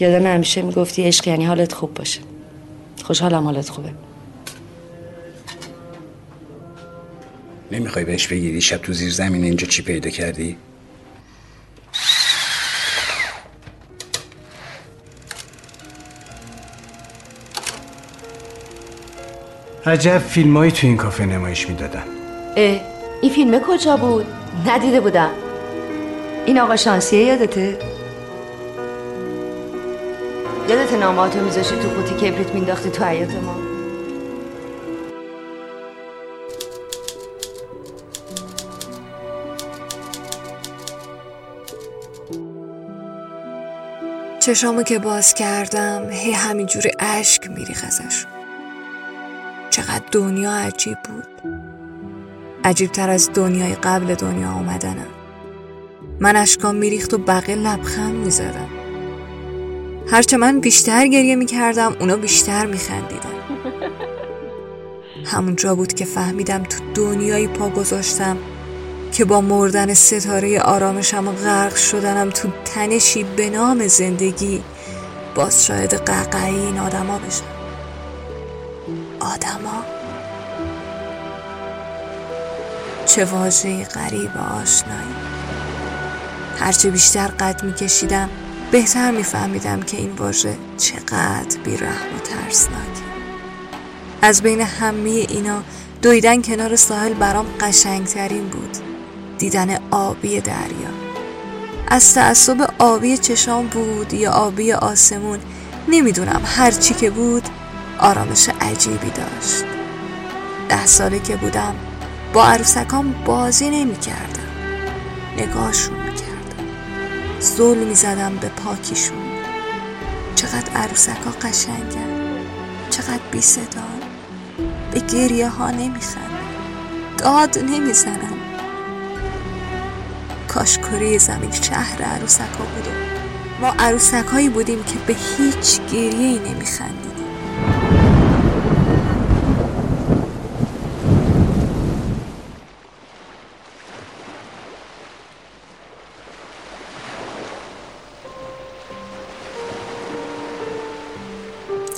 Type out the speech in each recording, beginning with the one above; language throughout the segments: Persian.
یادم همیشه می‌گفتی عشق یعنی حالت خوب باشه خوشحالم حالت خوبه نمی‌خوای بهش بگیری شب تو زیر زمین اینجا چی پیدا کردی؟ عجب فیلمایی تو این کافه نمایش می‌دادن اه این فیلم کجا بود؟ ندیده بودم این آقا شانسیه یادته؟ یادت ناماتو میذاشتی تو قوطی کبریت مینداختی تو حیات ما. چشامو که باز کردم هی همینجوری اشک میریخ ازش. چقدر دنیا عجیب بود. عجیب تر از دنیای قبل دنیا آمدنم من اشکام میریخت و بقیه لبخند می‌زدم هرچه من بیشتر گریه می‌کردم اونا بیشتر میخندیدن. همونجا بود که فهمیدم تو دنیایی پا گذاشتم که با مردن ستاره آرامشم و غرق شدنم تو تنشی به نام زندگی باز شاید قهقهی این آدما بشم. آدما؟ چه واژه غریب و آشنایی. هرچه بیشتر قد میکشیدم بهتر میفهمیدم که این واژه چقدر بیرحم و ترسناکه. از بین همه اینا دویدن کنار ساحل برام قشنگترین بود. دیدن آبی دریا. از تعصب آبی چشام بود یا آبی آسمون نمی‌دونم. هر چی که بود آرامش عجیبی داشت. ده ساله که بودم با عروسکام بازی نمی کردم نگاهشون زول می زدم به پاکیشون. چقدر عروسکا قشنگن. چقدر بی صدان به گریه ها نمی داد نمی زنم کاش کره زمین شهر عروسک ها بود ما عروسک هایی بودیم که به هیچ گریه ای نمی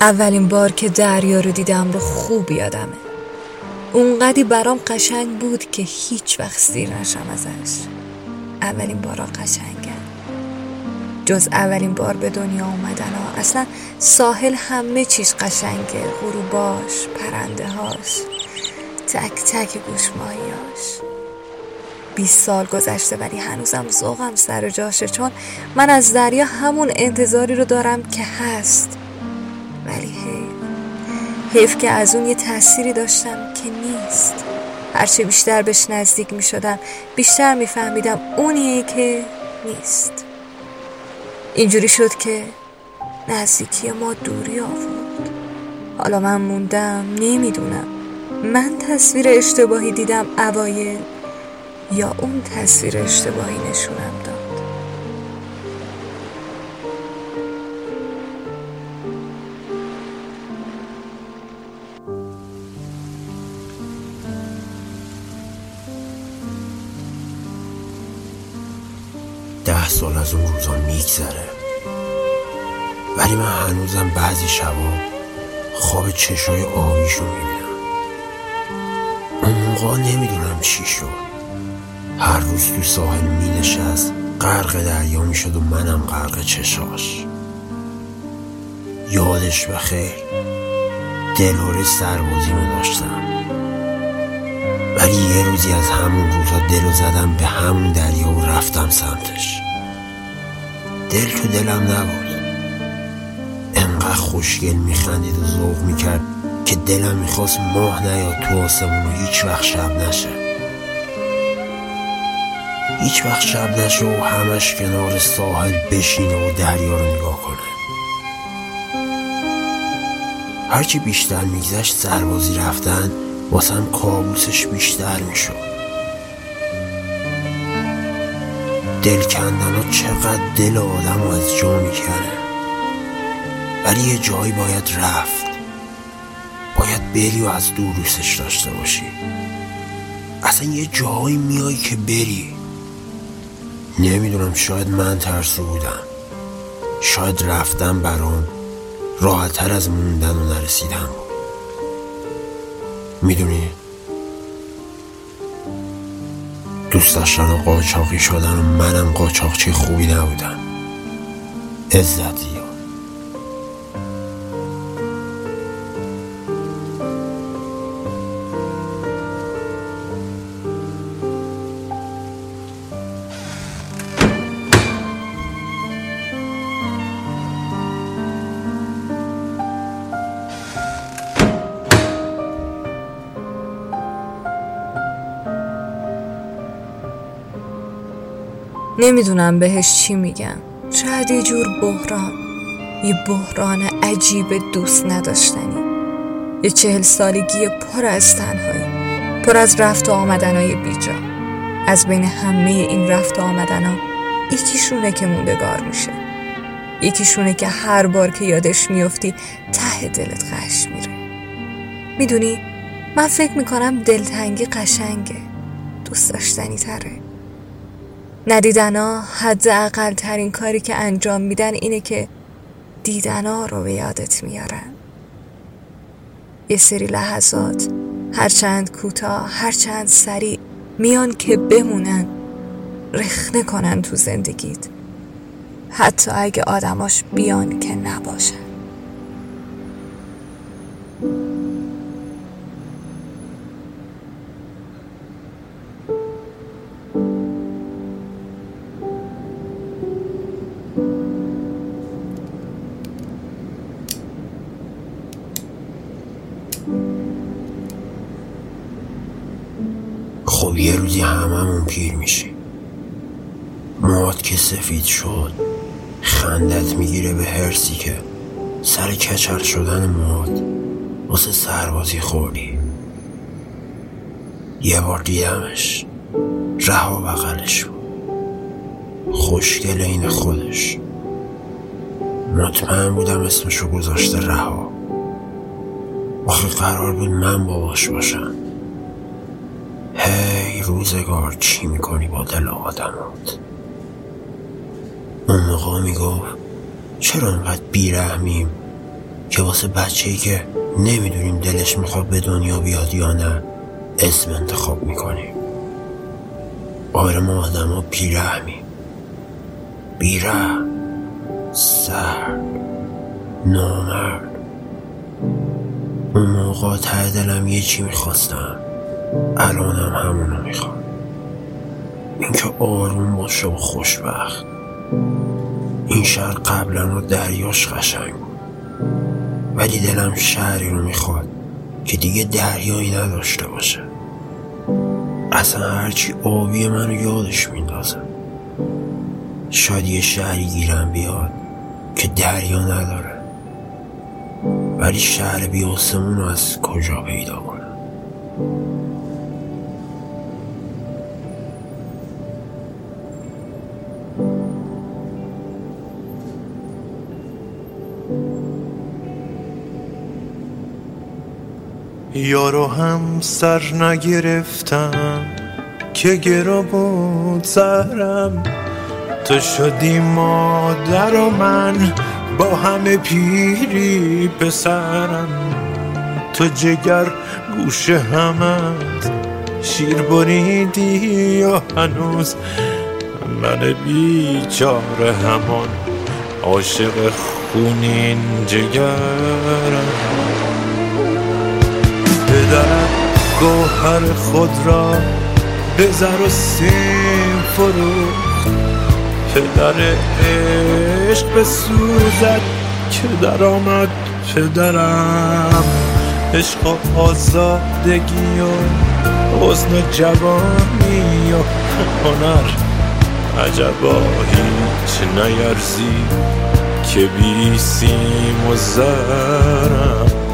اولین بار که دریا رو دیدم رو خوب یادمه. اونقدی برام قشنگ بود که هیچ وقت سیر نشم ازش. اولین بارا قشنگه. جز اولین بار به دنیا اومدن ها. اصلا ساحل همه چیز قشنگه. غروباش پرنده هاش تک تک گوشماهیاش بیست سال گذشته ولی هنوزم ذوقم سر جاشه. چون من از دریا همون انتظاری رو دارم که هست. حیف که از اون یه تأثیری داشتم که نیست. هرچه بیشتر بهش نزدیک می شدم بیشتر می فهمیدم اونیه که نیست. اینجوری شد که نزدیکی ما دوری آورد. حالا من موندم نمی‌دونم. من تصویر اشتباهی دیدم اوایل یا اون تصویر اشتباهی نشونم داد. سال از اون روزا میگذره. ولی من هنوزم بعضی شبا خواب چشای آبیشو می‌بینم. اون موقع نمی‌دونم چی شد. هر روز تو ساحل مینشست غرق دریا می‌شد و منم غرق چشاش. یادش بخیر دلوره سربازی رو داشتم. ولی یه روزی از همون روزا دلو زدم به همون دریا و رفتم سمتش. دل تو دلم نبود. انقدر خوشگل میخندید و ذوق می‌کرد که دلم می‌خواست ماه نیاد تو آسمون و هیچ وقت شب نشه. هیچ وقت شب نشه و همش کنار ساحل بشینه و دریا رو نگاه کنه. هرچی بیشتر میگذشت سربازی رفتن واسم کابوسش بیشتر می‌شد. دل کندن ها چقدر دل آدم رو از جا می‌کنه ولی یه جایی باید رفت. باید بری و از دور دوستش داشته باشی. اصلا یه جایی میایی که بری. نمی‌دونم شاید من ترسو بودم. شاید رفتم برام راحتتر از موندن و نرسیدم می‌دونی؟ دوست داشتن قاچاقی شدن و منم قاچاقچی خوبی نبودم. عزتی. نمی‌دونم بهش چی میگم. شاید یه جور بحران. یه بحران عجیب دوست نداشتنی. یه چهل سالگی پر از تنهایی. پر از رفت و آمدنهای بیجا. از بین همه این رفت و آمدنها یکیشونه که موندگار میشه. یکیشونه که هر بار که یادش میفتی ته دلت قش میره. می‌دونی؟ من فکر می‌کنم دلتنگی قشنگه. دوست داشتنی تره. ندیدنا حد اقل ترین کاری که انجام میدن اینه که دیدنا رو به یادت میارن. یه سری لحظات هرچند کوتاه هرچند سریع میان که بمونن رخنه کنن تو زندگیت. حتی اگه آدماش بیان که نباشن. خب یه روزی هممون پیر میشی مواد که سفید شد خندت می‌گیره به هرسی که سر کچر شدن مواد واسه سربازی خوردی. یه بار دیدمش رها بغلش بود. خوشگل این خودش. مطمئن بودم اسمشو گذاشته رها. آخه قرار بود من باباش باشم. هی روزگار چی می‌کنی با دل آدمات؟ اون موقع می‌گفت چرا انقدر بیرحمیم که واسه بچه ای که نمی‌دونیم دلش می‌خواد به دنیا بیاد یا نه اسم انتخاب می‌کنیم؟ آره ما آدم ها بیرحمیم. بیرحم سرد نامرد. اون موقع ته دلم یه چی می‌خواستم. الانم همونو می‌خوام. اینکه آروم باشه و خوشبخت. این شهر قبلا رو دریاش قشنگ بود. ولی دلم شهری رو می‌خواد که دیگه دریایی نداشته باشه. اصلا هرچی آبی منو یادش میندازه. شاید یه شهری گیرم بیاد که دریا نداره. ولی شهر بی رو از کجا پیدا کنم؟ یارو هم سر نگرفتم که گرا بود سرم. تو شدی مادر و من با همه پیری پسرم. تو جگر گوش همت شیر بریدی و هنوز من بیچاره همان عاشق خونین جگرم. پدرم گوهر خود را به زر و سیم فروخت. پدر عشق به سوزد که در آمد پدرم. عشق و آزادگی و حسن جوانی و هنر. عجبا هیچ نیرزی که بی سیم و زرم.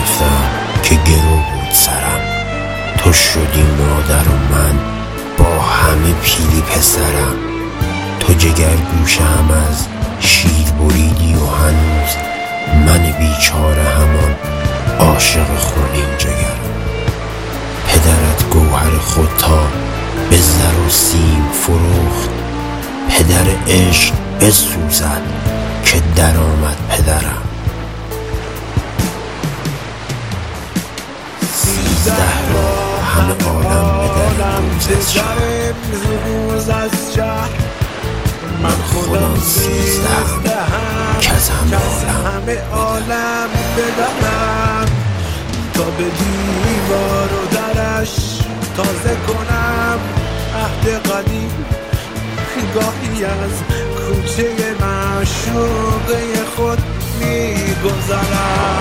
گرفتم که گرو بود سرم. تو شدی مادر و من با همه پیری پسرم. تو جگر گوشم از شیر بریدی و هنوز من بیچاره همان عاشق خونین جگرم پدرت گوهر خود تا به زر و سیم فروخت. پدر عشق بسوزد که درآمد پدرم. سیزده را همه عالم به در از شهر من خودم سیزده از همه عالم بدرم تا به دیوار و درش تازه کنم عهد قدیم. گاهی از کوچه معشوقه خود میگذرم.